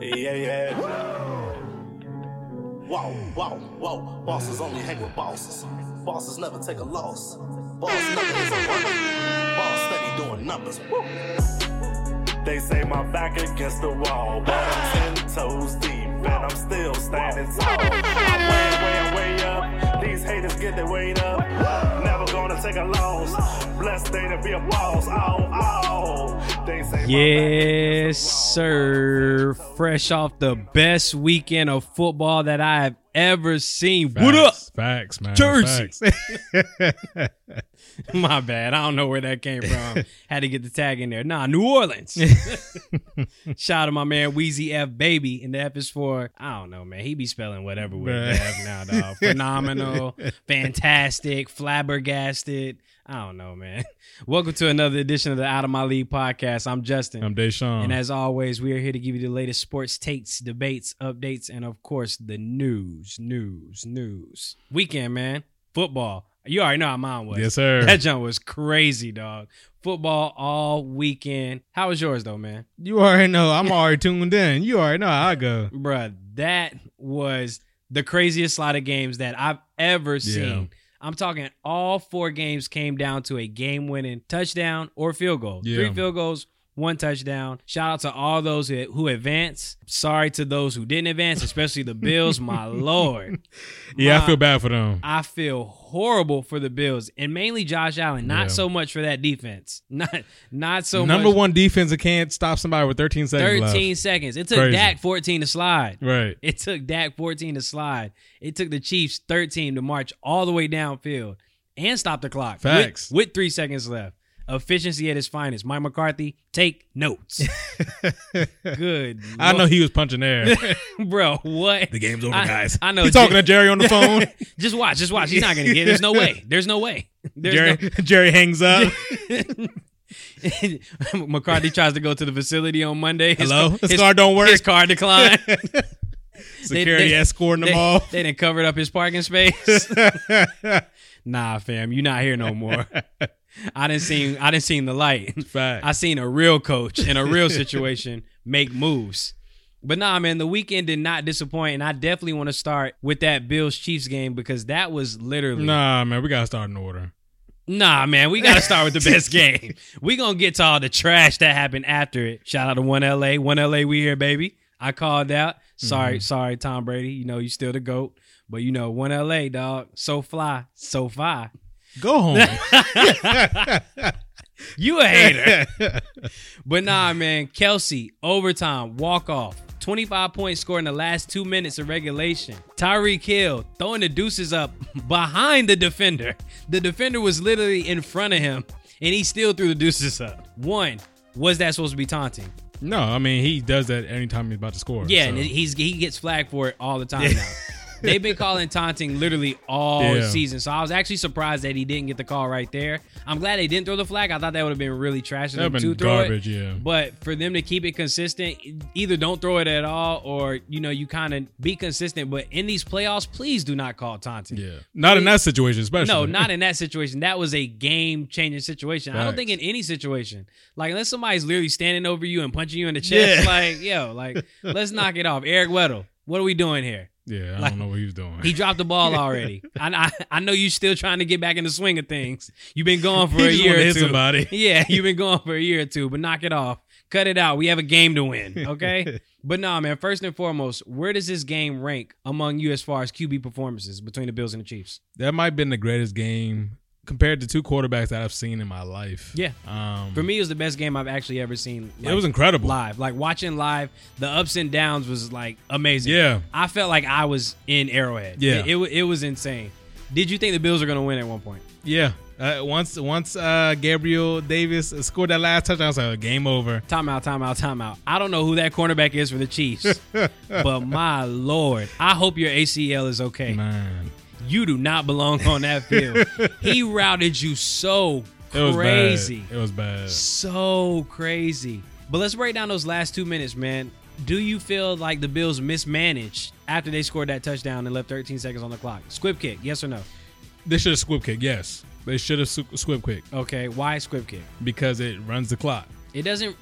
Yeah, yeah. Whoa, whoa, whoa. Bosses only hang with bosses. Bosses never take a loss. Boss never is a runner. Boss steady doing numbers. Woo. They say my back against the wall, but I'm ten toes deep, and I'm still standing tall. I'm way, way, way up. These haters get their weight up. Never gonna take a loss. Blessed day to be a boss. Oh, oh. They say Yes, against the wall. sir. Fresh off the best weekend of football that I have ever seen. What up? Facts, Facts, man. Jersey. Facts. My bad. I don't know where that came from. Had to get the tag in there. Nah, New Orleans. Shout out to my man Weezy F Baby. And the F is for, I don't know, man. He be spelling whatever with the. F now, dog. Phenomenal, fantastic, flabbergasted. I don't know, man. Welcome to another edition of the Out of My League podcast. I'm Justin. I'm Deshaun. And as always, we are here to give you the latest sports takes, debates, updates, and of course, the news, news, news. Weekend, man. Football. You already know how mine was. yes, sir. That jump was crazy, dog. Football all weekend. How was yours, though, man? you already know. I'm already tuned in. You already know how I go. Bruh, that was the craziest slot of games that I've ever seen. I'm talking all four games came down to a game winning touchdown or field goal. Yeah. Three field goals, one touchdown. Shout out to all those who, who advanced. Sorry to those who didn't advance, especially the Bills. My Lord. Yeah, My- I feel bad for them. I feel horrible for the Bills and mainly Josh Allen. Not Yeah. so much for that defense. Not not so much. Number much. one defense that can't stop somebody with 13 seconds 13 left. seconds. It took Crazy. Dak 14 to slide. Right. It took Dak 14 to slide. It took the Chiefs 13 to march all the way downfield and stop the clock. with- Facts. With, three seconds left. Efficiency at its finest. Mike McCarthy, take notes. Good. I know he was punching air. Bro, what? the game's over, I- guys. I know. He's talking to Jerry on the phone. just watch. Just watch. He's not going to get it. There's no way. There's no way. There's Jerry, no- Jerry hangs up. McCarthy tries to go to the facility on Monday. His Hello? ca- His car don't work? His car declined. Security they- escorting them all. They didn't covered up his parking space. nah, fam, you not here no more. I didn't see I didn't seen the light. Fact. I seen a real coach in a real situation make moves. But nah, man, the weekend did not disappoint, and I definitely want to start with that Bills Chiefs game because that was literally Nah, man, we gotta start in order. Nah, man, we got to start with the best game. We gonna get to all the trash that happened after it. Shout out to One LA, One LA, we here, baby. I called out. Sorry, mm-hmm. sorry, Tom Brady. You know you still the goat, but you know One LA, dog. So fly, so fly. Go home. You a hater, but nah, man. Kelce overtime walk off. 25 points scored in the last two minutes of regulation. Tyreek Hill throwing the deuces up behind the defender. The defender was literally in front of him, and he still threw the deuces up. One, was that supposed to be taunting? no, I mean he does that anytime he's about to score. Yeah, so. and he's he gets flagged for it all the time now. They've been calling taunting literally all season, so I was actually surprised that he didn't get the call right there. I'm glad they didn't throw the flag. I thought that would have been really trash of That'd them been to throw garbage, it. yeah. But for them to keep it consistent, either don't throw it at all, or you know you kind of be consistent. But in these playoffs, please do not call taunting. yeah, not in that situation, especially. No, not in that situation. That was a game changing situation. I don't think in any situation. Like unless somebody's literally standing over you and punching you in the chest, Yeah. like yo, like let's knock it off. Eric Weddle, what are we doing here? Yeah, I Like, don't know what he was doing. He dropped the ball already. I, I I know you're still trying to get back in the swing of things. You've been going for a year or hit two. somebody. Yeah, you've been going for a year or two, but knock it off. Cut it out. We have a game to win. Okay. but no, man. First and foremost, where does this game rank among you as far as QB performances between the Bills and the Chiefs? that might have been the greatest game compared to two quarterbacks that I've seen in my life. Yeah. Um, For me, it was the best game I've actually ever seen. it was incredible. live. Like watching live, the ups and downs was like amazing. Yeah. I felt like I was in Arrowhead. Yeah. It, it, it was insane. Did you think the Bills were going to win at one point? Yeah. Uh, once once uh, Gabriel Davis scored that last touchdown, I was like, game over. Timeout, timeout, timeout. I don't know who that cornerback is for the Chiefs, but my lord, I hope your ACL is okay. Man. You do not belong on that field. he routed you so It was crazy. It was bad. So crazy. But let's break down those last two minutes, man. Do you feel like the Bills mismanaged after they scored that touchdown and left 13 seconds on the clock? Squib kick, yes or no? They should have squib kick, yes. They should have squib kick Okay, why squib kick? because it runs the clock. It doesn't.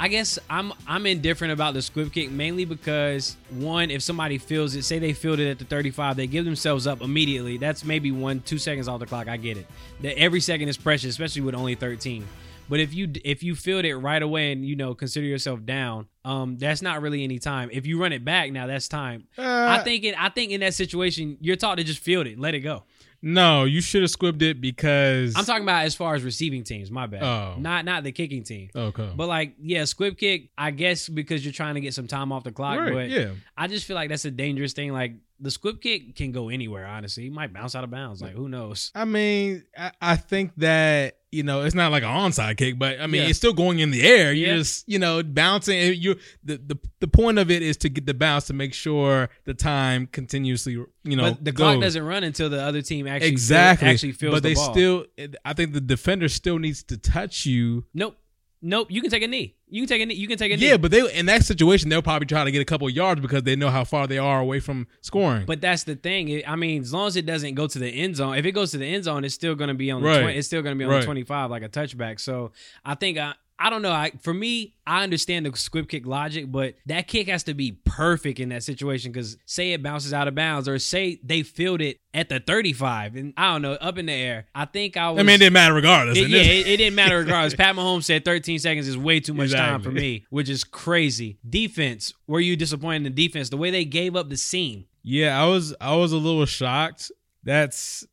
I guess I'm I'm indifferent about the squib kick mainly because one, if somebody feels it, say they feel it at the 35, they give themselves up immediately. That's maybe one, two seconds off the clock. I get it. That every second is precious, especially with only 13. But if you if you feel it right away and you know consider yourself down, um, that's not really any time. If you run it back now, that's time. Uh, I think it. I think in that situation, you're taught to just field it, let it go. No, you should have squibbed it because I'm talking about as far as receiving teams. My bad. Oh. Not not the kicking team. Okay. But like, yeah, squib kick. I guess because you're trying to get some time off the clock. Right, but yeah. I just feel like that's a dangerous thing. Like the squib kick can go anywhere. Honestly, it might bounce out of bounds. Like who knows? I mean, I, I think that you know it's not like an onside kick, but I mean Yeah. it's still going in the air. You're Yeah. just you know bouncing. You the, the the point of it is to get the bounce to make sure the time continuously you know but the clock doesn't run until the other team actually exactly feel, actually feels but the they ball. still. I think the defender still needs to touch you. nope, nope. You can take a knee. You can take a knee. You can take a knee. Yeah, but they in that situation they'll probably try to get a couple yards because they know how far they are away from scoring. But that's the thing. It- I mean, as long as it doesn't go to the end zone, if it goes to the end zone, it's still going to be on the Right. 20, it's still going to be on Right. the 25 like a touchback. So I think I I don't know. I for me, I understand the squib kick logic, but that kick has to be perfect in that situation because say it bounces out of bounds or say they filled it at the 35 and I don't know up in the air. I think I was. I mean, it didn't matter regardless. It- yeah, it, it didn't matter regardless. Pat Mahomes said 13 seconds is way too much time for me, which is crazy. Defense, were you disappointed in the defense? The way they gave up the seam. Yeah, I was I was a little shocked. That's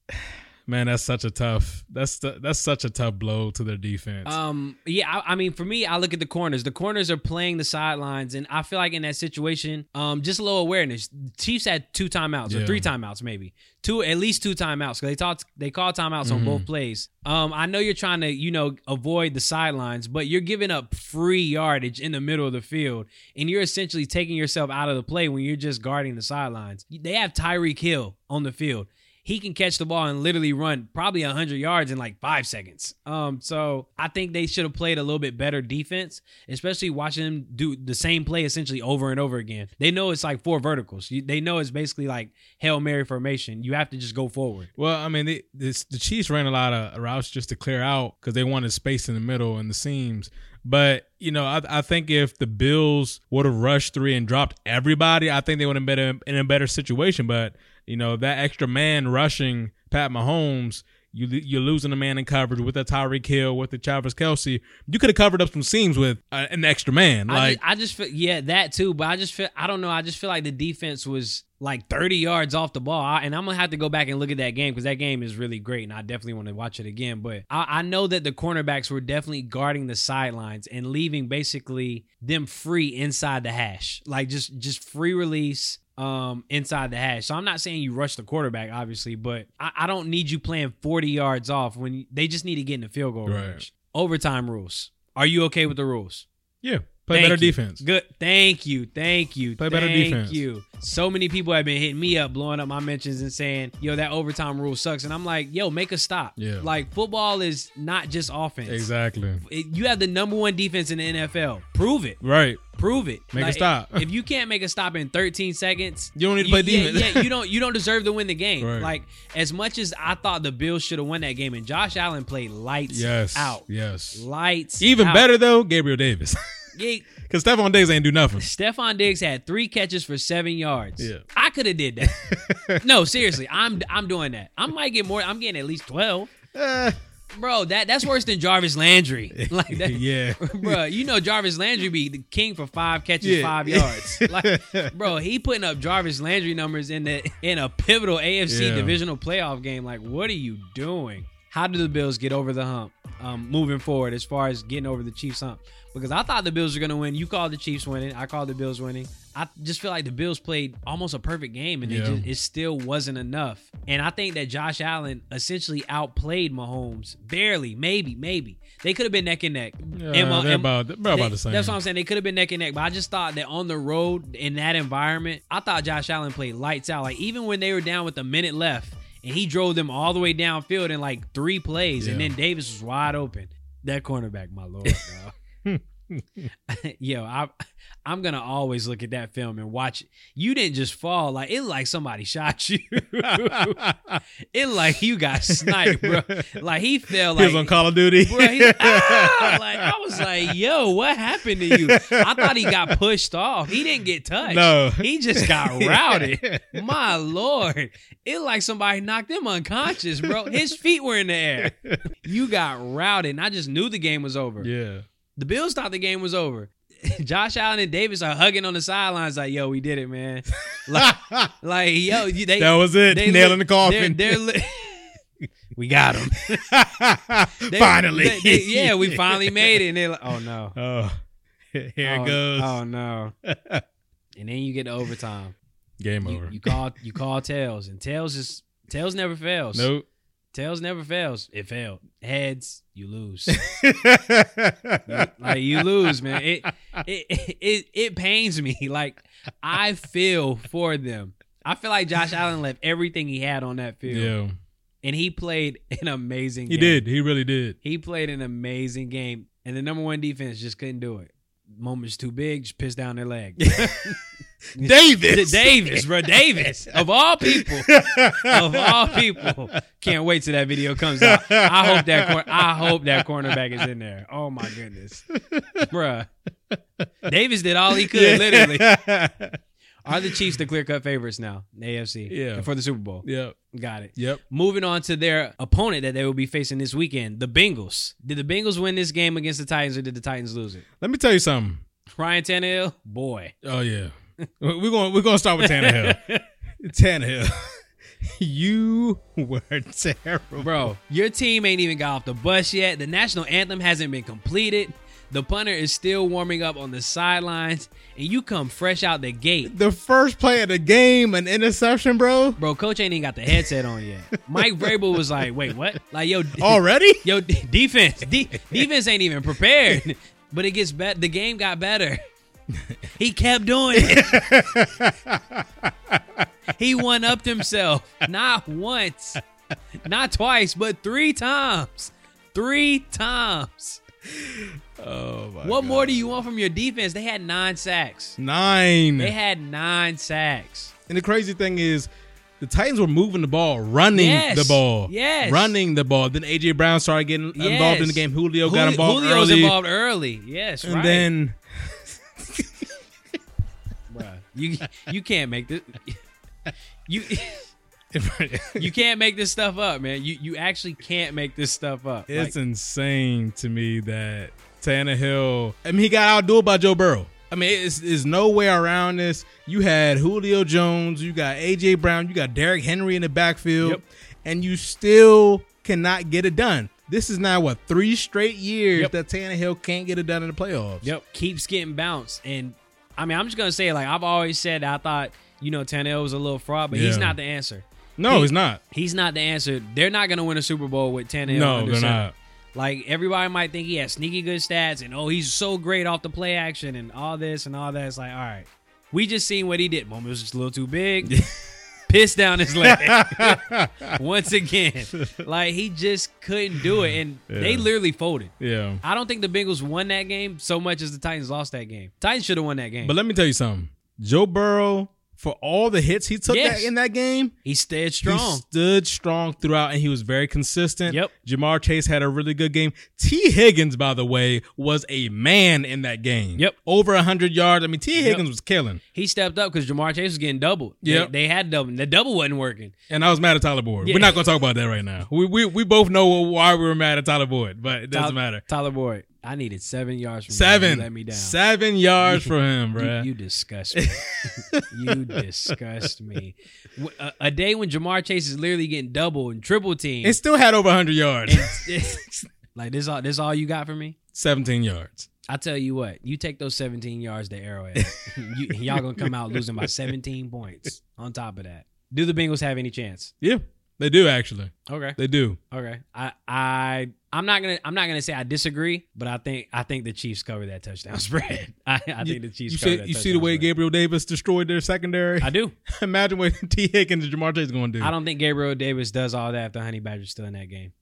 man, that's such a tough that's that's such a tough blow to their defense. Um, yeah, I, I mean, for me, I look at the corners. The corners are playing the sidelines, and I feel like in that situation, um, just a little awareness. The Chiefs had two timeouts or three timeouts, maybe two, at least two timeouts because they taught they call timeouts on Mm-hmm. both plays. Um, I know you're trying to you know avoid the sidelines, but you're giving up free yardage in the middle of the field, and you're essentially taking yourself out of the play when you're just guarding the sidelines. They have Tyreek Hill on the field he can catch the ball and literally run probably 100 yards in like five seconds. Um, so I think they should have played a little bit better defense, especially watching them do the same play essentially over and over again. They know it's like four verticals. They know it's basically like Hail Mary formation. You have to just go forward. well, I mean, they, this, the Chiefs ran a lot of routes just to clear out because they wanted space in the middle and the seams. But you know, I, I think if the Bills would have rushed three and dropped everybody, I think they would have been in a better situation. But you know, that extra man rushing Pat Mahomes, you you're losing a man in coverage with the Tyreek Hill, with the Travis Kelce. You could have covered up some seams with uh, an extra man. I Like just, I just feel yeah that too, but I just feel I don't know. I just feel like the defense was like 30 yards off the ball, I, and I'm gonna have to go back and look at that game because that game is really great, and I definitely want to watch it again. But I, I know that the cornerbacks were definitely guarding the sidelines and leaving basically them free inside the hash, like just just free release um inside the hash. So I'm not saying you rush the quarterback, obviously, but I, I don't need you playing 40 yards off when they just need to get in the field goal Right. range. Overtime rules. Are you okay with the rules? yeah, play Thank better you. defense. Good. Thank you. Thank you. Play better defense. Thank you. So many people have been hitting me up, blowing up my mentions and saying, yo, that overtime rule sucks. And I'm like, yo, make a stop. Yeah. Like, football is not just offense. Exactly. It- you have the number one defense in the NFL. Prove it. Right. Prove it. Make a stop. If, you can't make a stop in 13 seconds, You don't need to play yeah, defense. Yeah, you don't. You don't deserve to win the game. Right. Like as much as I thought the Bills should have won that game, and Josh Allen played lights Yes. out. Yes. Lights. Even out. better though, Gabriel Davis. Because Stefon Diggs ain't do nothing. Stefon Diggs had three catches for seven yards. Yeah. I could have did that. no, seriously, I'm I'm doing that. I might get more. I'm getting at least twelve, Uh, bro. That that's worse than Jarvis Landry. Like that, yeah. bro. You know Jarvis Landry be the king for five catches, Yeah. five yards. Like, bro, he putting up Jarvis Landry numbers in the in a pivotal AFC Yeah. divisional playoff game. Like, what are you doing? How do the Bills get over the hump um, moving forward as far as getting over the Chiefs hump? Because I thought the Bills were going to win. You called the Chiefs winning. I called the Bills winning. I just feel like the Bills played almost a perfect game, and it, Yeah. just, it still wasn't enough. And I think that Josh Allen essentially outplayed Mahomes, barely, maybe, maybe. They could have been neck and neck. Yeah, And they're and- about, they're about they- the same. That's what I'm saying. They could have been neck and neck, but I just thought that on the road in that environment, I thought Josh Allen played lights out. Like even when they were down with a minute left, and he drove them all the way downfield in like three plays, and then Davis was wide open. That cornerback, my lord. Yo, I I'm gonna always look at that film and watch. it. You didn't just fall like it, like somebody shot you. it like you got sniped, bro. Like he fell like he was on Call of Duty. Bro, like, ah! like I was like, yo, what happened to you? I thought he got pushed off. He didn't get touched. No. He just got routed. My lord. It like somebody knocked him unconscious, bro. His feet were in the air. You got routed. And I just knew the game was over. yeah. The Bills thought the game was over. Josh Allen and Davis are hugging on the sidelines like, yo, we did it, man. Like, like yo, they that was it. they Nail li- in the coffin. They're, they're li- we got them. They- Finally. they- they- yeah, we finally made it. And they're like, oh no. oh, here oh, it goes. Oh no. and then you get to overtime. Game You, over. you call you call tails, and tails is tails never fails. nope. Tails never fails. It failed. Heads, you lose. like you lose, man. It it it it pains me. Like I feel for them. I feel like Josh Allen left everything he had on that field, yeah. and he played an amazing. He game. did. He really did. He played an amazing game, and the number one defense just couldn't do it. Moments too big, just pissed down their leg. Davis. Davis, bro, Davis of all people, of all people. Can't wait till that video comes out. I hope that cor- I hope that cornerback is in there. Oh my goodness, Bruh. Davis did all he could. Literally, are the Chiefs the clear cut favorites now? AFC, Yeah. for the Super Bowl. Yep. Got it. Yep. Moving on to their opponent that they will be facing this weekend, the Bengals. Did the Bengals win this game against the Titans, or did the Titans lose it? Let me tell you something. Ryan Tannehill, boy. Oh yeah. We're going we're going to start with Tannehill. Tannehill. you were terrible. Bro, your team ain't even got off the bus yet. The national anthem hasn't been completed. The punter is still warming up on the sidelines, and you come fresh out the gate. The first play of the game, an interception, bro. Bro, coach ain't even got the headset on yet. Mike Vrabel was like, wait, what? Like, yo, Already? yo, defense. D- defense ain't even prepared. But it gets better. The game got better. He kept doing it. he one upped himself. Not once, not twice, but three times. Three times. Oh my What God. more do you want from your defense? They had nine sacks. Nine. They had nine sacks. and the crazy thing is the Titans were moving the ball, running Yes. the ball. Yes. Running the ball. Then AJ Brown started getting involved in the game. Julio got Julio- involved Julio was involved early. Yes, and right. then you you can't make this. You you can't make this stuff up, man. You you actually can't make this stuff up. It's Like, insane to me that Tannehill. I mean, he got outdueled by Joe Burrow. I mean, it's, there's no way around this. You had Julio Jones, you got AJ Brown, you got Derrick Henry in the backfield, Yep. and you still cannot get it done. This is now what three straight years Yep. that Tannehill can't get it done in the playoffs. Yep, keeps getting bounced, and I mean, I'm just gonna say, like I've always said, I thought you know Tannehill was a little fraud, but he's not the answer. No, He- he's not. He's not the answer. They're not gonna win a Super Bowl with Tannehill. No, under they're center. not. Like everybody might think he has sneaky good stats and oh he's so great off the play action and all this and all that. It's like all right, we just seen what he did. Moment was just a little too big. Pissed down his leg once again. Like he just couldn't do it, and they literally folded. Yeah. I don't think the Bengals won that game so much as the Titans lost that game. Titans should have won that game. But let me tell you something. Joe Burrow, for all the hits he took Yes. that, in that game, he stayed He strong. stood strong throughout, and he was very consistent. Yep. Ja'Marr Chase had a really good game. Tee Higgins, by the way, was a man in that game. Yep. Over hundred yards. I mean, Tee Higgins Yep. was killing, He stepped up because Ja'Marr Chase was getting doubled. They- Yep. they, had double. The double wasn't working. and I was mad at Tyler Boyd. Yeah. We're not going to talk about that right now. We, we we both know why we were mad at Tyler Boyd, but it doesn't Tyler- matter. Tyler Boyd, I needed seven yards from him. Seven, You let me down. seven yards from him, You, you disgust me. you disgust me. A day when Ja'Marr Chase is literally getting double and triple team. it still had over hundred yards. like this all this all you got for me? Seventeen yards. I tell you what, you take those 17 yards to Arrowhead. you, y'all gonna come out losing by 17 points. On top of that, do the Bengals have any chance? Yeah, they do actually. Okay, They do. okay. I I I'm not gonna I'm not gonna say I disagree, but I think I think the Chiefs cover that touchdown spread. I, I think the Chiefs. You cover see, that you see the way spread. Gabriel Davis destroyed their secondary. I do. Imagine what Tee Higgins and Ja'Marr Chase going to do. I don't think Gabriel Davis does all that if the Honey Badger's still in that game.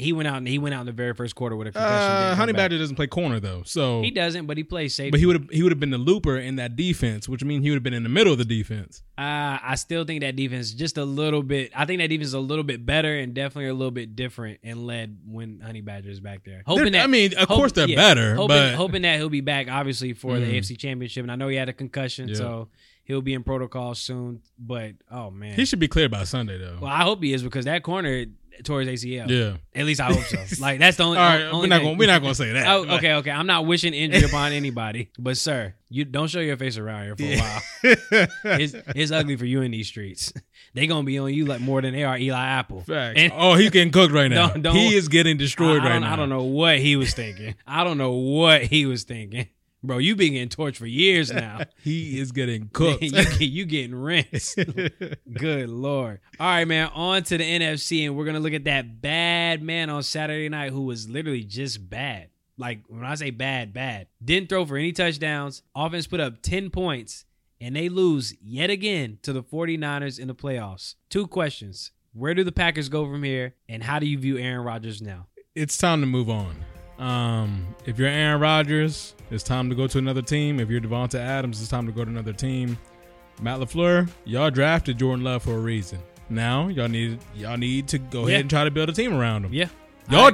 He went out and he went out in the very first quarter with a concussion. Uh, Honey. Badger doesn't play corner though, so He doesn't, but he plays safety. but he would have he would have been the looper in that defense, which means he would have been in the middle of the defense. Uh, I still think that defense just a little bit. I think that defense is a little bit better and definitely a little bit different and led when Honey Badger is back there. Hoping They're- that I mean, of hope- course they're yeah, better, Hoping, but hoping that he'll be back, obviously for the Mhm. AFC Championship. And I know he had a concussion, Yeah. so he'll be in protocol soon. But oh man, he should be clear by Sunday though. well, I hope he is because that corner his ACL. yeah. At least I hope so. like that's the only. All right, only we're not thing. going we're not going to say that. Oh, okay, okay. I'm not wishing injury upon anybody, but sir, you don't show your face around here for a while. it's, it's ugly for you in these streets. They gonna be on you like more than they are Eli Apple. Facts. And- oh, he's getting cooked right now. Don't- don't- he is getting destroyed I, I right now. I don't know what he was thinking. I don't know what he was thinking, bro. You been getting torched for years now. He is getting cooked. you, you getting rinsed. Good lord. All right, man. On to the NFC, and we're gonna look at that bad man on Saturday night who was literally just bad. Like when I say bad, bad. Didn't throw for any touchdowns. Offense put up 10 points, and they lose yet again to the 49ers in the playoffs. Two questions. Where do the Packers go from here? And how do you view Aaron Rodgers now? it's time to move on. Um, if you're Aaron Rodgers, it's time to go to another team. If you're Davante Adams, it's time to go to another team. Matt LaFleur, y'all drafted Jordan Love for a reason. Now y'all need y'all need to go Yeah. ahead and try to build a team around him. Yeah. Y'all,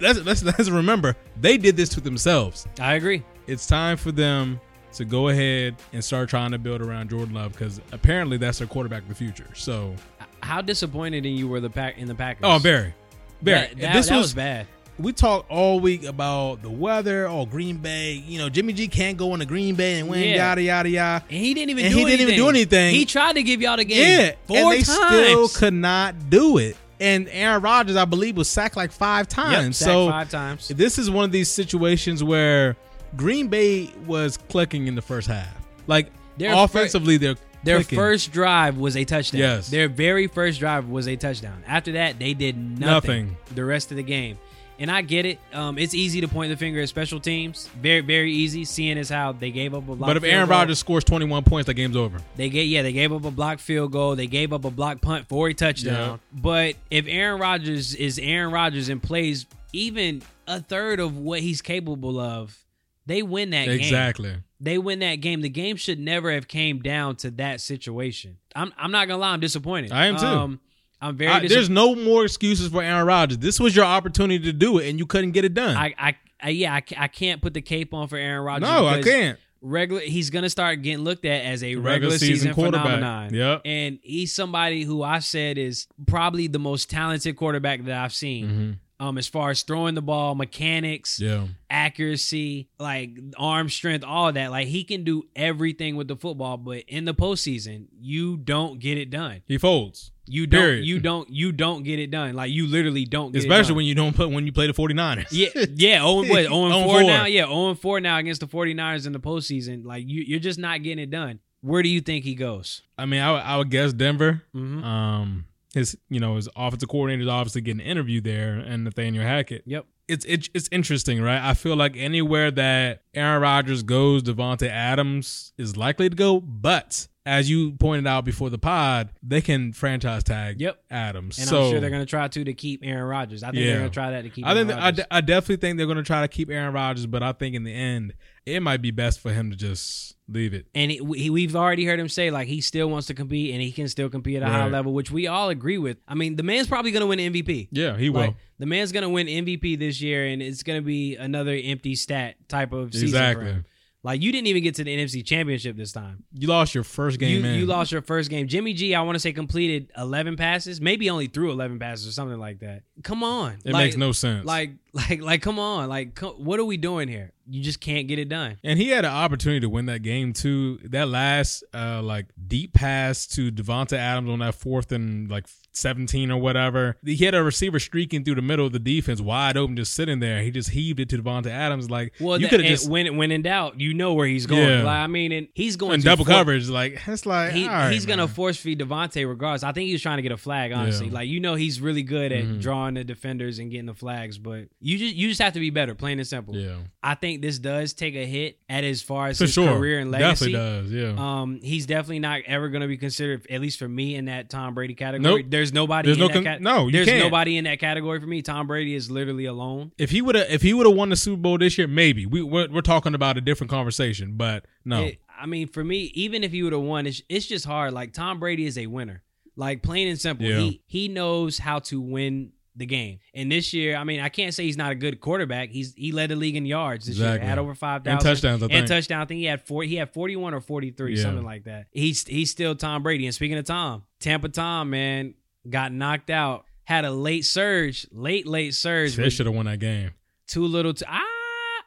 let's, let's let's remember they did this to themselves. I agree. It's time for them to go ahead and start trying to build around Jordan Love because apparently that's their quarterback of the future. So, How disappointed in you were the pack in the Packers? oh, very, very. That, that- this that was was bad. We talked all week about the weather. Oh, Green Bay. You know, Jimmy G can't go into Green Bay and win. Yeah. Yada yada yada. And he didn't even And do he anything. didn't even do anything. He tried to give y'all the game Yeah, four and they times. still could not do it. And Aaron Rodgers, I believe, was sacked like five times. sacked so five times. this is one of these situations where Green Bay was clicking in the first half. Like Their offensively, they're Their clicking. first drive was a touchdown. Yes. Their very first drive was a touchdown. After that, they did nothing, Nothing. the rest of the game. And I get it. Um, it's easy to point the finger at special teams. Very, very easy. Seeing as how they gave up a block. But if Aaron goal. Rodgers scores 21 points, that game's over. They get yeah, they gave up a block field goal. They gave up a block punt for a touchdown. But if Aaron Rodgers is Aaron Rodgers and plays even a third of what he's capable of, they win that game. Exactly. They win that game. The game should never have came down to that situation. I'm I'm not gonna lie, I'm disappointed. I am too. Um, I'm very I- there's no more excuses for Aaron Rodgers. This was your opportunity to do it, and you couldn't get it done. I, I, I yeah, I, I can't put the cape on for Aaron Rodgers. no, I can't. regular he's gonna start getting looked at as a regular, Regular season, season quarterback. phenomenon. Yep. And he's somebody who I said is probably the most talented quarterback that I've seen. Mm-hmm. Um, as far as throwing the ball, mechanics, Yeah. accuracy, like arm strength, all that. Like he can do everything with the football, but in the postseason, you don't get it done. He folds. You don't Period. you don't you don't get it done. Like you literally don't get it Especially when you don't put when you play the 49ers. Yeah, yeah. Oh, what? Oh, and four 4. now. Yeah, oh and four now against the 49ers in the postseason. Like you, you're just not getting it done. Where do you think he goes? I mean, I, would- I would guess Denver. Mhm. Um, his you know his offensive coordinator is obviously getting interviewed there, and Nathaniel Hackett. Yep. It's it's it's interesting, right? I feel like anywhere that Aaron Rodgers goes, Davante Adams is likely to go. But as you pointed out before the pod, they can franchise tag Yep. Adams. And so I'm sure they're going to try to to keep Aaron Rodgers. I think Yeah. they're going to try that to keep. I think I, I definitely think they're going to try to keep Aaron Rodgers, but I think in the end, it might be best for him to just leave it. and he, he, we've already heard him say like he still wants to compete and he can still compete at a high level, which we all agree with. I mean, the man's probably going to win MVP. Yeah, he will. Like, the man's going to win MVP this year, and it's going to be another empty stat type of season Exactly. for him. Like you didn't even get to the NFC Championship this time. you lost your first game you, you lost your first game. Jimmy G, I want to say completed 11 passes, maybe only threw 11 passes or something like that. Come on, It Like- makes no sense. Like, like, like, come on, like, co- what are we doing here? You just can't get it done. And he had an opportunity to win that game too. That last uh like deep pass to Davante Adams on that fourth and like 17 or whatever. He had a receiver streaking through the middle of the defense, wide open, just sitting there. He just heaved it to Davante Adams. Like Well, you could have just when when in doubt, you know where he's going. Yeah. Like, I mean, and he's going in to double for- coverage. Like it's like He, right, he's gonna force feed Davante regardless. I think he was trying to get a flag, honestly. Yeah. Like you know, he's really good at Mhm. drawing the defenders and getting the flags. But You just you just have to be better, plain and simple. Yeah, I think this does take a hit at as far as for his sure. career and legacy. Definitely does. Yeah. Um, he's definitely not ever going to be considered, at least for me, in that Tom Brady category. Nope. There's nobody. There's in no that con- cat- no, There's can't. nobody in that category for me. Tom Brady is literally alone. if he would have, if he would have won the Super Bowl this year, maybe we we're, we're talking about a different conversation. But no, It- I mean, for me, even if he would have won, it's, it's just hard. Like Tom Brady is a winner. Like plain and simple. Yeah. He he knows how to win the game. And this year, I mean, I can't say he's not a good quarterback. He's he led the league in yards this year, had over five thousand And touchdowns, I think. And touchdown. I think he had four. He had forty one or forty three, Yeah. something like that. He's he's still Tom Brady. And speaking of Tom, Tampa Tom, man, got knocked out. Had a late surge, late late surge. they should have won that game. too little. To, I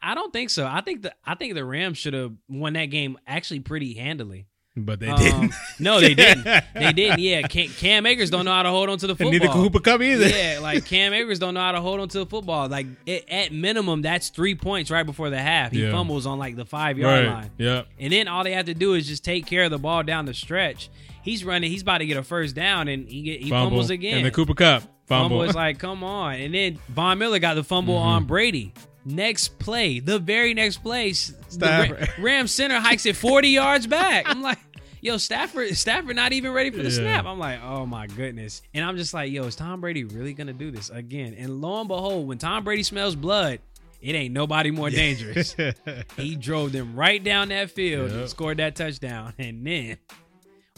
I don't think so. I think the I think the Rams should have won that game actually pretty handily. But they Um, didn't. no, they didn't. They didn't. Yeah, Cam, Cam Akers don't know how to hold on to the and football. neither Cooper Kupp either. Yeah, like Cam Akers don't know how to hold on to the football. Like it, at minimum, that's three points right before the half. He Yeah. fumbles on like the five yard right. line, Yeah. and then all they have to do is just take care of the ball down the stretch. He's running. He's about to get a first down, and he get, he Fumble. fumbles again. And the Cooper Kupp fumble fumble. is like, come on. And then Von Miller got the fumble Mm-hmm. on Brady. Next play, the very next play, s- the Stafford. Ra- center hikes it 40 yards back. I'm like, yo, Stafford, Stafford not even ready for the Yeah. snap. I'm like, oh my goodness. And I'm just like, yo, is Tom Brady really gonna do this again? And lo and behold, when Tom Brady smells blood, it ain't nobody more dangerous. he drove them right down that field and scored that touchdown. And then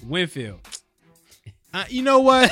Winfield. Uh, you know what?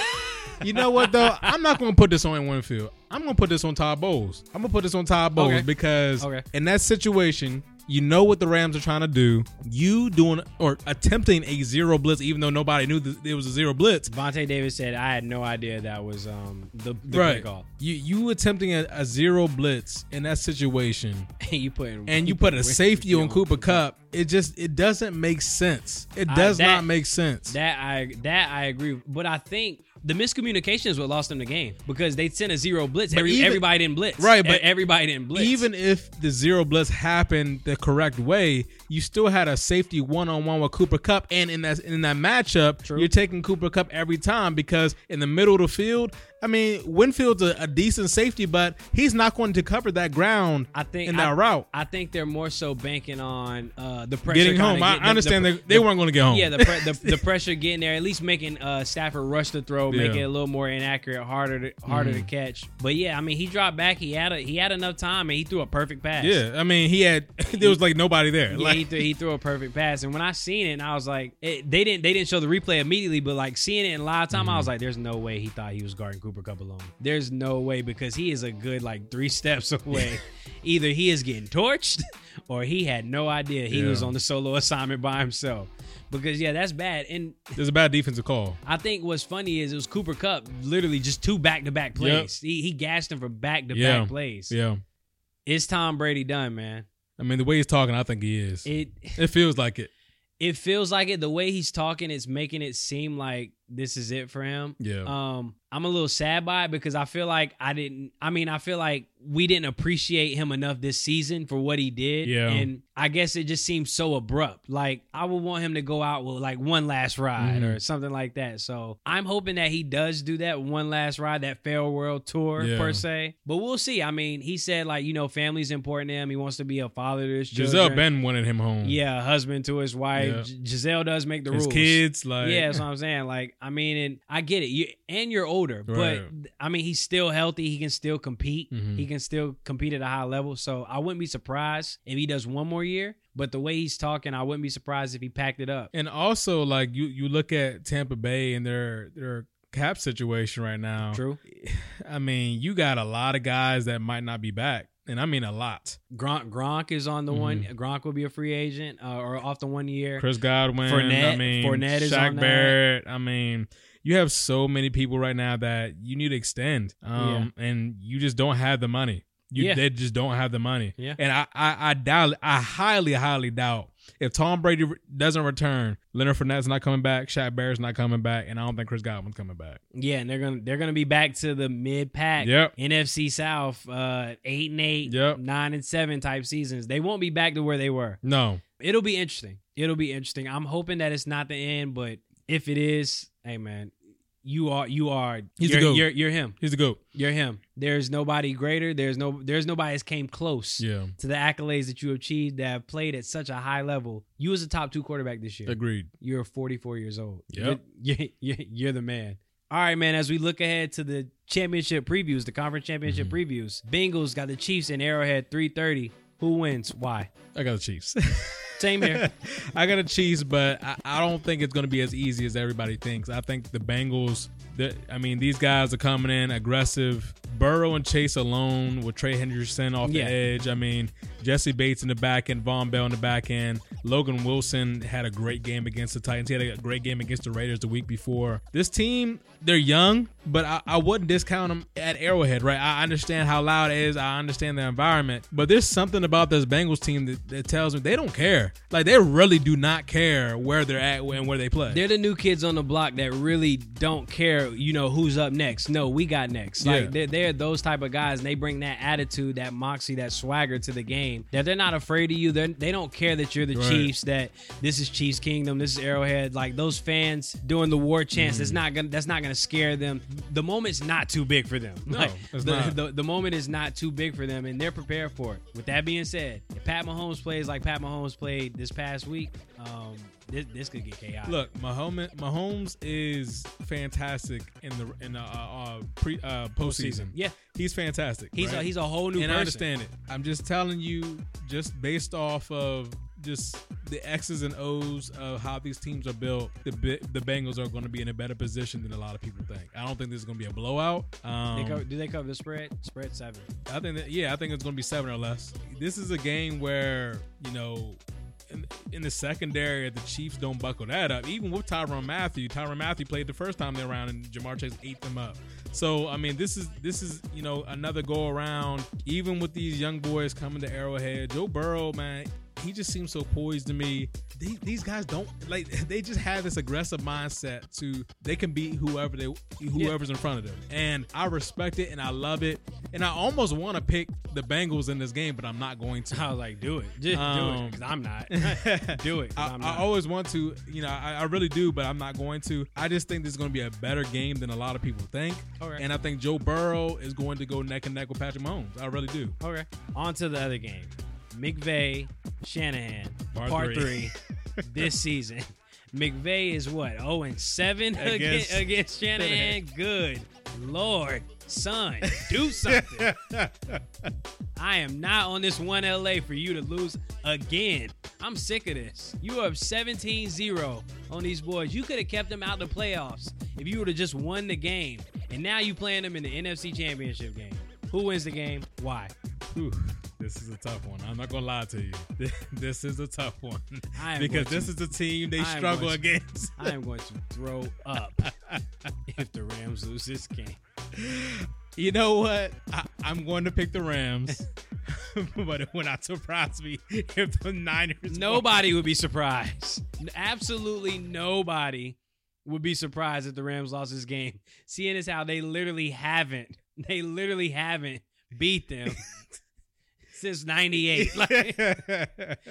You know what though? I'm not going to put this on Winfield. I'm going to put this on Todd Bowles. I'm going to put this on Todd Bowles Okay. because Okay. in that situation, you know what the Rams are trying to do. You doing or attempting a zero blitz, even though nobody knew that it was a zero blitz. Vontae Davis said, I had no idea that was um the, the play right. call. You you attempting a, a zero blitz in that situation, and you put and you put a safety on Cooper Kupp. It just it doesn't make sense. It I- does that- not make sense. That I that I agree, but I think the miscommunication is what lost them the game because they sent a zero blitz. Every, even- everybody didn't blitz, Right, but everybody didn't blitz. Even if the zero blitz happened the correct way, you still had a safety one on one with Cooper Kupp, and in that in that matchup, True. you're taking Cooper Kupp every time because in the middle of the field, I mean, Winfield's a, a decent safety, but he's not going to cover that ground I think in that I, route. I think they're more so banking on uh, the pressure Getting home, I, get- I understand the, they, they weren't going to get home. Yeah, the, pre- the the pressure getting there, at least making uh, Stafford rush the throw, make Yeah. Mm-hmm. it a little more inaccurate, harder to, harder to catch. But yeah, I mean, he dropped back. He had a, he had enough time, and he threw a perfect pass. yeah. I mean, he had there was like nobody there. Yeah, Like, he, threw, he threw a perfect pass, and when I seen it, and I was like, it, they didn't they didn't show the replay immediately, but like seeing it in live time, I Mm-hmm. was like, there's no way he thought he was guarding Cooper Kupp alone. There's no way because he is a good like three steps away. Either he is getting torched, or he had no idea he Yeah. was on the solo assignment by himself. Because yeah, that's bad. And there's a bad defensive call. I think what's funny is it was Cooper Kupp, literally just two back to back plays. He, he gassed him for back to Yeah. back plays. Yeah. Is Tom Brady done, man? I mean, the way he's talking, I think he is. It, It feels like it. it feels like it. The way he's talking, it's making it seem like this is it for him. Yeah. Um, I'm a little sad by it because I feel like I didn't. I mean, I feel like we didn't appreciate him enough this season for what he did. Yeah. And I guess it just seems so abrupt. Like I would want him to go out with like one last ride Mhm. or something like that. So I'm hoping that he does do that one last ride, that world tour Yeah. per se. But we'll see. I mean, he said like you know family's important to him. He wants to be a father to his Gisele children. Ben wanted him home. Yeah, husband to his wife. Yeah. Gisele does make the His rules. kids, like yeah, that's what I'm saying. Like, I mean, and I get it. You and you're older, Right. but I mean, he's still healthy. He can still compete. Mhm. He can still compete at a high level. So I wouldn't be surprised if he does one more year. But the way he's talking, I wouldn't be surprised if he packed it up. And also, like you, you look at Tampa Bay and their their cap situation right now. True. I mean, you got a lot of guys that might not be back, and I mean a lot. Gronk, Gronk is on the one. Mm-hmm. Gronk will be a free agent uh, or off the one year. Chris Godwin, I Fournette- mean, Fournette is Shaq on that. Barrett. I mean, you have so many people right now that you need to extend, um, and you just don't have the money. You Yeah. they just don't have the money. Yeah. And I, I, I doubt, I highly, highly doubt if Tom Brady doesn't return, Leonard Fournette's not coming back, Shaq Barrett's not coming back, and I don't think Chris Godwin's coming back. Yeah, and they're gonna they're gonna be back to the mid pack. Yep. NFC South, uh, eight and eight, Yep. nine and seven type seasons. They won't be back to where they were. No, It'll be interesting. It'll be interesting. I'm hoping that it's not the end, but if it is, hey man, you are you are He's you're, GOAT. you're you're him. He's the goat. You're him. There's nobody greater. There's no there's nobody that's came close Yeah, to the accolades that you achieved that have played at such a high level. You was a top two quarterback this year. agreed. You're 44 years old. Yep. You're, you're, you're the man. All right, man. As we look ahead to the championship previews, the conference championship Mm-hmm. previews, Bengals got the Chiefs in Arrowhead 330. Who wins? Why? I got the Chiefs. Same here. I got the Chiefs, but I, I don't think it's going to be as easy as everybody thinks. I think the Bengals. The- I mean, these guys are coming in aggressive. Burrow and Chase alone with Trey Hendrickson off Yeah. the edge. I mean, Jessie Bates in the back end, Vonn Bell in the back end. Logan Wilson had a great game against the Titans. He had a great game against the Raiders the week before. This team, they're young, but I, I wouldn't discount them at Arrowhead, right? I understand how loud it is. I understand the environment, but there's something about this Bengals team that, that tells me they don't care. Like they really do not care where they're at and where they play. They're the new kids on the block that really don't care, you know, who's up next. No, we got next. Like Yeah. they're, they're those type of guys, and they bring that attitude, that moxie, that swagger to the game. That they're not afraid of you. They're, they don't care that you're the Right. Chiefs. That this is Chiefs Kingdom. This is Arrowhead. Like those fans doing the war chants. Mm-hmm. That's not gonna. That's not gonna scare them. The moment's not too big for them. No, Like, the. The, the moment is not too big for them, and they're prepared for it. With that being said, if Pat Mahomes plays like Pat Mahomes played this past week, um, this, this could get chaotic. Look, Mahomes, Mahomes is fantastic in the in the uh, uh, pre uh, postseason. Yeah. he's fantastic. He's a, he's a whole new and person. I understand it. I'm just telling you, just based off of just the X's and O's of how these teams are built, the the Bengals are going to be in a better position than a lot of people think. I don't think this is going to be a blowout. Um, They cover, do they cover the spread? Spread seven. I think that yeah, I think it's going to be seven or less. This is a game where you know. In, the secondary, the Chiefs don't buckle that up. Even with Tyrann Mathieu, Tyrann Mathieu played the first time they around, and Ja'Marr Chase ate them up. So I mean, this is this is you know another go around. Even with these young boys coming to Arrowhead, Joe Burrow, man, he just seems so poised to me. They, these guys don't like they just have this aggressive mindset to they can beat whoever they whoever's in front of them, and I respect it and I love it. And I almost want to pick the Bengals in this game, but I'm not going to. I was like, do it. Just do Um, it. Because I'm not. do it. I, I always want to, you know, I, I really do, but I'm not going to. I just think this is going to be a better game than a lot of people think. And I think Joe Burrow is going to go neck and neck with Patrick Mahomes. I really do. okay. On to the other game. McVay, Shanahan, Part part, three. three, this season. McVay is what? 0 and 7 Against against, against Shanahan? Good Lord. Son, do something. I am not on this 1 LA for you to lose again. I'm sick of this. You are up 17 0 on these boys. You could have kept them out of the playoffs if you would have just won the game. And now you playing them in the NFC Championship game. Who wins the game? Why? Whew, this is a tough one. I'm not going to lie to you. This is a tough one. Am because this to- is the team they I struggle going to- against. I am going to throw up if the Rams lose this game. You know what? I, I'm going to pick the Rams, but it would not surprise me if the Niners. won. Nobody would be surprised. Absolutely nobody would be surprised if the Rams lost this game. Seeing as how they literally haven't, they literally haven't beat them since '98. Like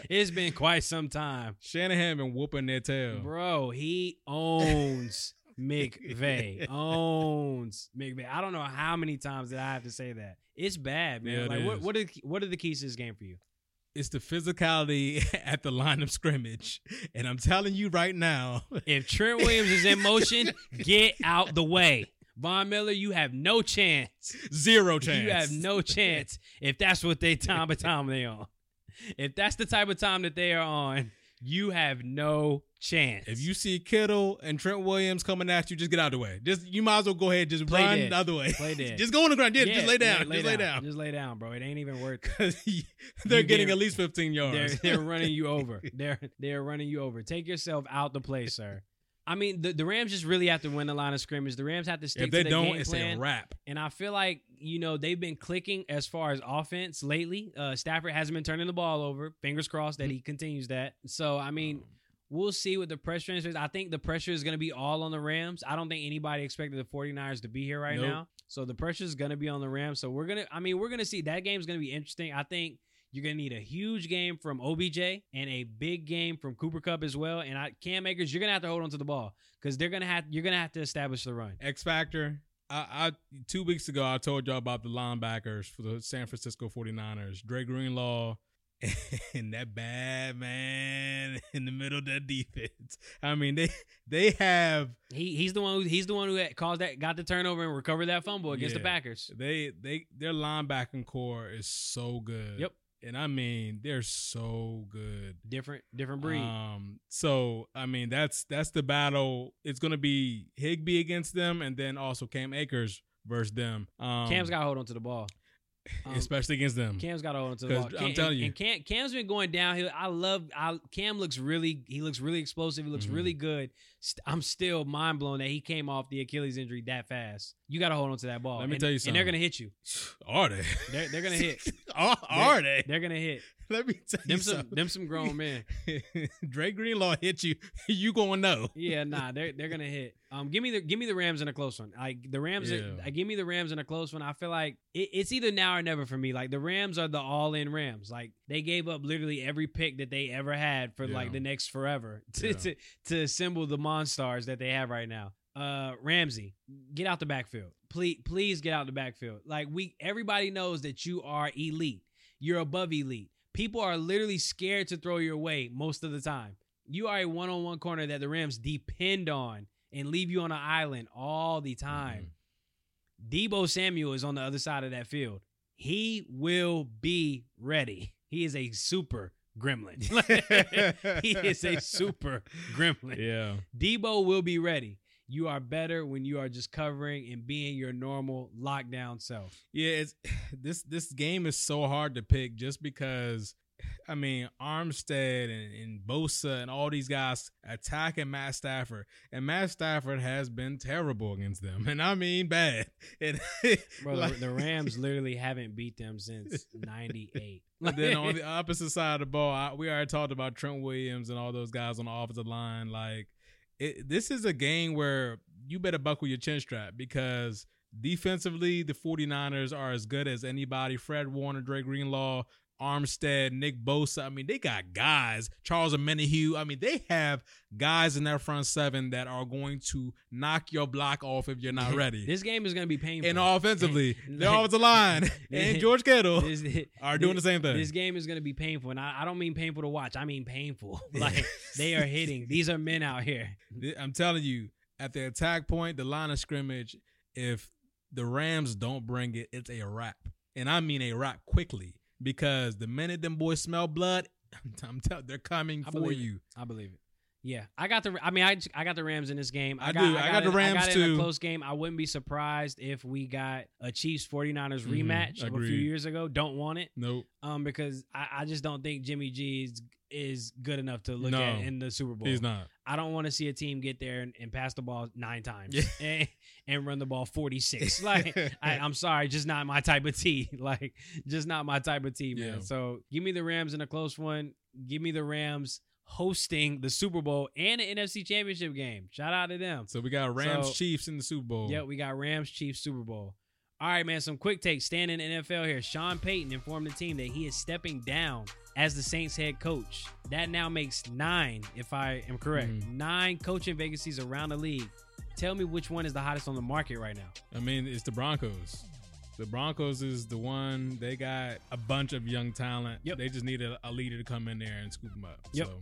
it's been quite some time, Shanahan been whooping their tail. bro. He owns McVay. owns McVay. I don't know how many times that I have to say that. It's bad, man. Yeah, it like what is. what are what are the keys to this game for you? It's the physicality at the line of scrimmage, and I'm telling you right now, If Trent Williams is in motion, get out the way. Von Miller, you have no chance. zero chance. You have no chance if that's what they time of time they on. If that's the type of time that they are on, you have no chance. If you see Kittle and Trent Williams coming at you, just get out of the way. Just you might as well go ahead, just Play run dead. the other way. Play dead. just go on the ground. Yeah, Yeah, just lay down. lay, just lay down. Just lay down, bro. It ain't even worth it. 'Cause they're You getting get- at least 15 They're, yards. they're running you over. They're they're running you over. Take yourself out the play, sir. I mean, the, the Rams just really have to win the line of scrimmage. The Rams have to stick to the biggest. if they to don't, game it's plan. a wrap. And I feel like, you know, they've been clicking as far as offense lately. Uh, Stafford hasn't been turning the ball over. Fingers crossed that he continues that. So, I mean, we'll see what the pressure is. I think the pressure is going to be all on the Rams. I don't think anybody expected the 49ers to be here right Nope. now. So the pressure is going to be on the Rams. So we're going to, I mean, we're going to see that game's going to be interesting. I think You're gonna need a huge game from OBJ and a big game from Cooper Kupp as well. And I, Cam Akers, you're gonna have to hold on to the ball because they're gonna have you're gonna have to establish the run. X Factor. I, I two weeks ago I told y'all about the linebackers for the San Francisco 49ers. Dre Greenlaw and that bad man in the middle of that defense. I mean, they they have He he's the one who he's the one who caused that got the turnover and recovered that fumble against the Packers. they they their linebacking core is so good. Yep. And I mean, they're so good. Different different breed. Um, so I mean, that's that's the battle. It's gonna be Higbee against them, and then also Cam Akers versus them. Um, Cam's got to hold on to the ball. Um, especially against them. Cam's got to hold on to the ball. Cam, I'm telling and, you. and Cam, Cam's been going downhill. I love. I, Cam looks really. He looks really explosive. He looks Mhm. really good. St- I'm still mind blown that he came off the Achilles injury that fast. You got to hold on to that ball. Let me And- tell you something. And they're gonna hit you. Are they? They're, they're gonna hit. are, are they? They're gonna hit. Let me tell you Them some. something. Them some grown men. Dre Greenlaw hit you. You gonna know? Yeah, nah, they're they're gonna hit. Um, give me the give me the Rams in a close one. Like the Rams, Yeah. uh, give me the Rams in a close one. I feel like it, it's either now or never for me. Like the Rams are the all in Rams. Like they gave up literally every pick that they ever had for Yeah. like the next forever to, Yeah. to to assemble the monsters that they have right now. Uh, Ramsey, get out the backfield. Please, please get out the backfield. Like we, everybody knows that you are elite. You're above elite. People are literally scared to throw your way most of the time. You are a one-on-one corner that the Rams depend on and leave you on an island all the time. Deebo Samuel is on the other side of that field. He will be ready. He is a super gremlin. he is a super gremlin. Yeah. Deebo will be ready. You are better when you are just covering and being your normal lockdown self. Yeah, it's this this game is so hard to pick just because I mean Armstead and, and Bosa and all these guys attacking Matt Stafford. And Matt Stafford has been terrible against them. And I mean bad. And Bro, the- like- the Rams literally haven't beat them since 98. Then on the opposite side of the ball, I, we already talked about Trent Williams and all those guys on the offensive line. Like, it, this is a game where you better buckle your chin strap because defensively, the 49ers are as good as anybody. Fred Warner, Dre Greenlaw, Armstead, Nick Bosa. I mean, they got guys. Charles Omenihu. I mean, they have guys in their front seven that are going to knock your block off if you're not ready. this game is going to be painful. and offensively, their offensive line and George Kittle This- are doing the same thing. This game is going to be painful, and I, I don't mean painful to watch. I mean painful. like they are hitting. These are men out here. I'm telling you, at the attack point, the line of scrimmage, if the Rams don't bring it, it's a wrap. And I mean a wrap quickly because the minute them boys smell blood, I'm they're coming I for you. It. I believe it. Yeah, I got the. I mean, I I got the Rams in this game. I do. I got the it- I Rams got it in too. a close game. I wouldn't be surprised if we got a Chiefs 49ers Mhm. rematch of a few years ago. Don't want it. Nope. Um, because I, I just don't think Jimmy G is is good enough to look No, at in the Super Bowl. He's not. I don't want to see a team get there and, and pass the ball nine times and, and run the ball 46. Like, I, I'm sorry, just not my type of tea. Like, just not my type of tea, man. Yeah. So give me the Rams in a close one. Give me the Rams hosting the Super Bowl and the NFC Championship game. Shout out to them. So we got Rams So- Chiefs in the Super Bowl. Yeah, we got Rams Chiefs Super Bowl. All right, man. Some quick takes. Standing NFL here. Sean Payton informed the team that he is stepping down as the Saints head coach. That now makes nine, if I am correct. Mhm. Nine coaching vacancies around the league. Tell me which one is the hottest on the market right now. I mean, it's the Broncos. The Broncos is the one. They got a bunch of young talent. Yep. They just need a, a leader to come in there and scoop them up. Yep. So,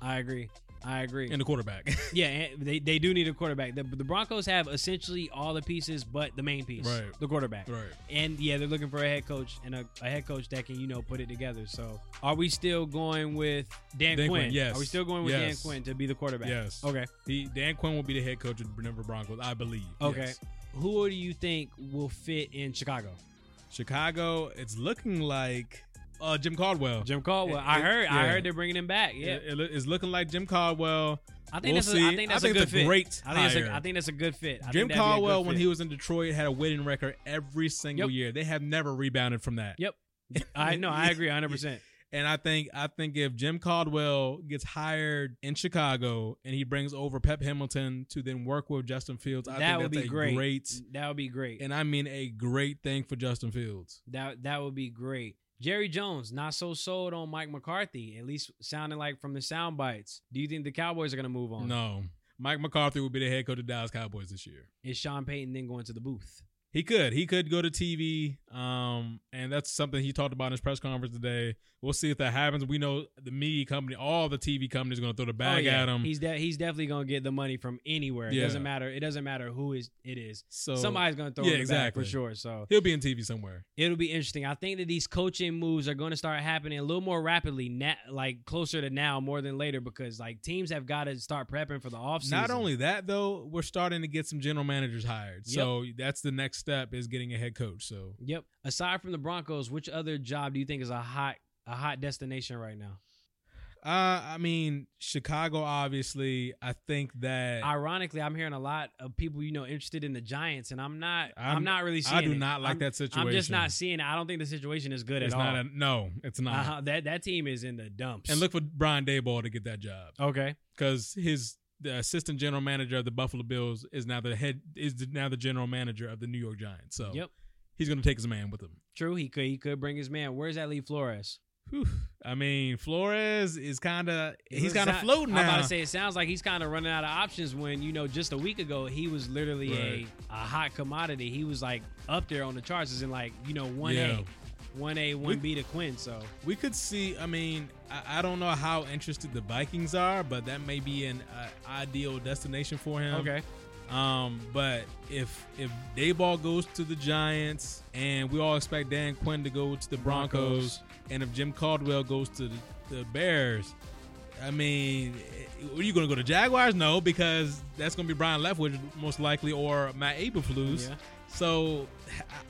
I agree. I agree. and the quarterback. yeah, and they, they do need a quarterback. The, the Broncos have essentially all the pieces but the main piece, Right. the quarterback. right. And yeah, they're looking for a head coach and a, a head coach that can, you know, put it together. So are we still going with Dan, Dan Quinn? Quinn, yes. Are we still going with Yes. Dan Quinn to be the quarterback? Yes. Okay. He Dan Quinn will be the head coach of the Denver Broncos, I believe. Okay. Yes. Who do you think will fit in Chicago? Chicago, it's looking like uh, Jim Caldwell. Jim Caldwell. It- I heard. I heard they're bringing him back. Yeah. It- it- it's looking like Jim Caldwell. I think we'll that's. A, I think that's I a think good a fit. great I think, it's hire. a, I think that's a good fit. I Jim think that'd be a Caldwell, good when fit. he was in Detroit, had a winning record every single Yep. year. They have never rebounded from that. Yep. I know. I agree. 100. percent And I think I think if Jim Caldwell gets hired in Chicago and he brings over Pep Hamilton to then work with Justin Fields, I That think would be a great. That would be great. and I mean a great thing for Justin Fields. That that would be great. Jerry Jones, not so sold on Mike McCarthy, at least sounding like from the sound bites. Do you think the Cowboys are going to move on? No. Mike McCarthy will be the head coach of the Dallas Cowboys this year. Is Sean Payton then going to the booth? He could. He could go to TV. Um, and that's something he talked about in his press conference today. We'll see if that happens. We know the media company, all the TV companies, going to throw the bag Oh, yeah. at him. He's de- he's definitely going to get the money from anywhere. It Yeah. doesn't matter. It doesn't matter who is it is. So Somebody's going to throw yeah, exactly. for sure. So he'll be in TV somewhere. it'll be interesting. I think that these coaching moves are going to start happening a little more rapidly, na- like closer to now more than later, because like teams have got to start prepping for the offseason. Not only that though, we're starting to get some general managers hired. So that's the next step is getting a head coach. So Yep. Aside from the Broncos, which other job do you think is a hot a hot destination right now? uh I mean, Chicago obviously, I think that Ironically, I'm hearing a lot of people you know interested in the Giants, and I'm not. I'm, I'm- not really. I do it. not like I'm- that situation. I'm just not seeing it. I don't think the situation is good it's at all. not a no, it's not. uh-huh. That that team is in the dumps. And look for Brian Daboll to get that job. okay, because his the assistant general manager of the Buffalo Bills is now the head is now the general manager of the New York Giants. So Yep. he's going to take his man with him. true. He could he could bring his man. Where's that leave Flores? Whew. I mean, Flores is kind of he's kind of floating I'm about to say it sounds like he's kind of running out of options. When you know, just a week ago, he was literally Right. a, a hot commodity. He was like up there on the charts, in like you know one Yeah. One A, one B to Quinn. So we could see. I mean, I, I don't know how interested the Vikings are, but that may be an uh, ideal destination for him. okay, Um, but if if Daboll goes to the Giants, and we all expect Dan Quinn to go to the Broncos, and if Jim Caldwell goes to the, the Bears, I mean, eh, are you going to go to Jaguars? No, because that's going to be Byron Leftwich most likely, or Matt Eberflus. Yeah. So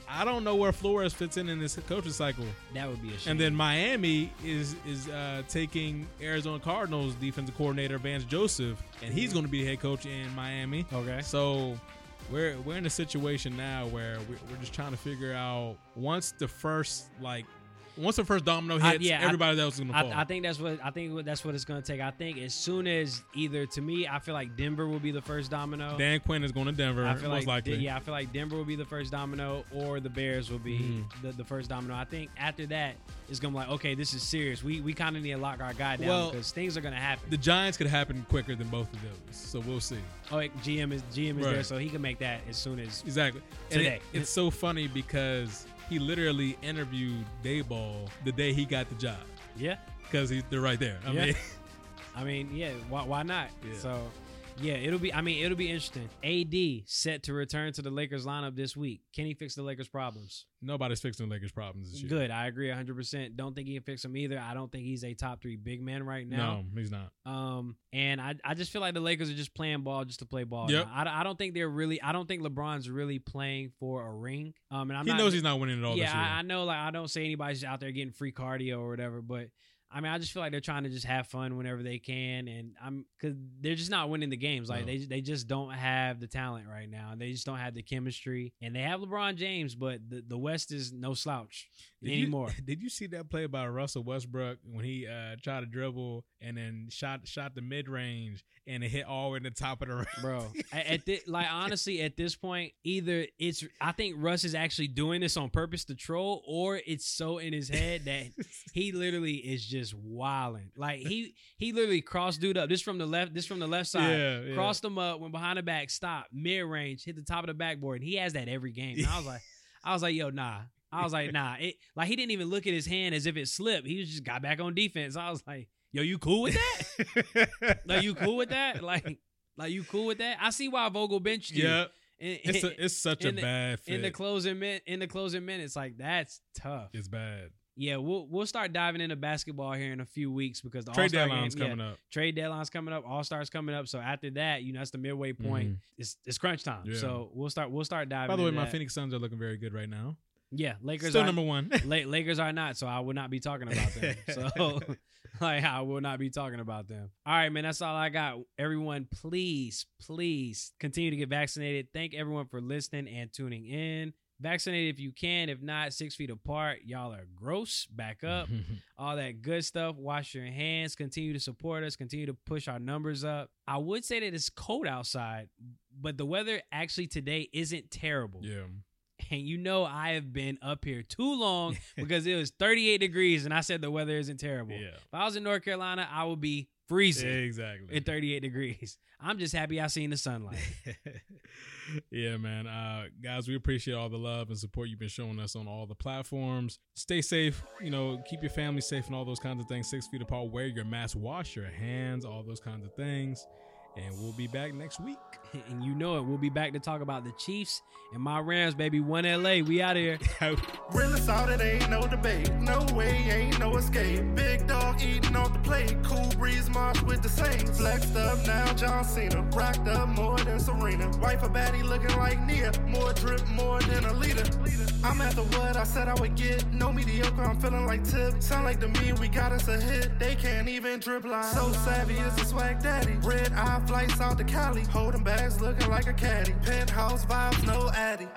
I- don't know where Flores fits in in this coaching cycle. that would be a shame. And then Miami is is uh, taking Arizona Cardinals defensive coordinator Vance Joseph, and he's going to be the head coach in Miami. okay, So we're we're in a situation now where we're, we're just trying to figure out once the first like once the first domino I- hits, yeah, I- everybody else is gonna fall. I, I think that's what I think that's what it's going to take. I think as soon as either to me, I feel like Denver will be the first domino. Dan Quinn is going to Denver, I feel most like likely. yeah, I feel like Denver will be the first domino, or the Bears will be Mm-hmm. the, the first domino. I think after that, it's gonna be like, okay, this is serious. We we kind of need to lock our guy down Well, because things are gonna happen. The Giants could happen quicker than both of those, so we'll see. oh, GM is GM is Right. there, so he can make that as soon as Exactly. Today. it- it's so funny because he literally interviewed Daboll the day he got the job yeah. because they're right there. I Yeah. mean, I mean, yeah, why, why not? Yeah. So, yeah, it'll be. I mean, it'll be interesting. AD set to return to the Lakers lineup this week. Can he fix the Lakers' problems? nobody's fixing the Lakers' problems this year. Good. I agree 100. percent Don't think he can fix them either. I don't think he's a top three big man right now. No, he's not. Um, and I, I just feel like the Lakers are just playing ball just to play ball. Now. I, I don't think they're really. I don't think LeBron's really playing for a ring. Um, and I'm he not, knows he's not winning it all Yeah, this year. I, I know. Like I don't say anybody's out there getting free cardio or whatever, but I mean, I just feel like they're trying to just have fun whenever they can, and I'm because they're just not winning the games. Like No. they they just don't have the talent right now, and they just don't have the chemistry. And they have LeBron James, but the, the West is no slouch Did anymore. You, did you see that play by Russell Westbrook when he uh, tried to dribble and then shot shot the mid range and it hit all in the top of the rim? bro. at, like honestly, at this point, either it's I think Russ is actually doing this on purpose to troll, or it's so in his head that he literally is just wilding. Like he he literally crossed dude up. This from the left. This from the left side. Yeah, yeah. Crossed him up, went behind the back, stopped mid range, hit the top of the backboard. And he has that every game. And I was like, I was like, yo, nah. I was like, nah. It like he didn't even look at his hand as if it slipped. He was just got back on defense. I was like, yo, you cool with that? like you cool with that? Like like you cool with that? I see why Vogel benched you. yeah, In, it's a, it's such a the- bad fit. in the closing min in the closing minutes. Like that's tough. it's bad. Yeah, we'll we'll start diving into basketball here in a few weeks because the Trade All-Star deadline's game- yeah, coming up. Trade deadline's coming up. All stars coming up. So after that, you know that's the midway mm-hmm. point. It's it's crunch time. Yeah. So we'll start we'll start diving. By the way, my that. Phoenix Suns are looking very good right now. yeah Lakers Still are, number one. La- Lakers are not, so I would not be talking about them. So, like, I will not be talking about them. All right, man, that's all I got. Everyone, please, please continue to get vaccinated. Thank everyone for listening and tuning in. Vaccinate if you can. If not, six feet apart. Y'all are gross. Back up. all that good stuff. Wash your hands. Continue to support us. Continue to push our numbers up. I would say that it's cold outside, but the weather actually today isn't terrible yeah, And you know I have been up here too long because it was 38 degrees and I said the weather isn't terrible. Yeah. If I was in North Carolina, I would be freezing Exactly. at 38 degrees. I'm just happy I seen the sunlight. yeah, man. Uh, guys, we appreciate all the love and support you've been showing us on all the platforms. Stay safe. You know, keep your family safe and all those kinds of things. Six feet apart. Wear your mask. Wash your hands. All those kinds of things. And we'll be back next week. and you know it. We'll be back to talk about the Chiefs and my Rams, baby. One LA. We out here. Realest out it ain't no debate. No way, ain't no escape. Big dog eating off the plate. Cool breeze march with the Saints. Flexed up now, John Cena. Rocked up more than Serena. Wife a baddie looking like Nia. More drip, more than a leader. I'm at the what I said I would get. No mediocre, I'm feeling like tip. Sound like to me, we got us a hit. They can't even drip line. So savvy is the swag daddy. Red eye flights out to Cali. Holding bags looking like a caddy. Penthouse vibes, no addy.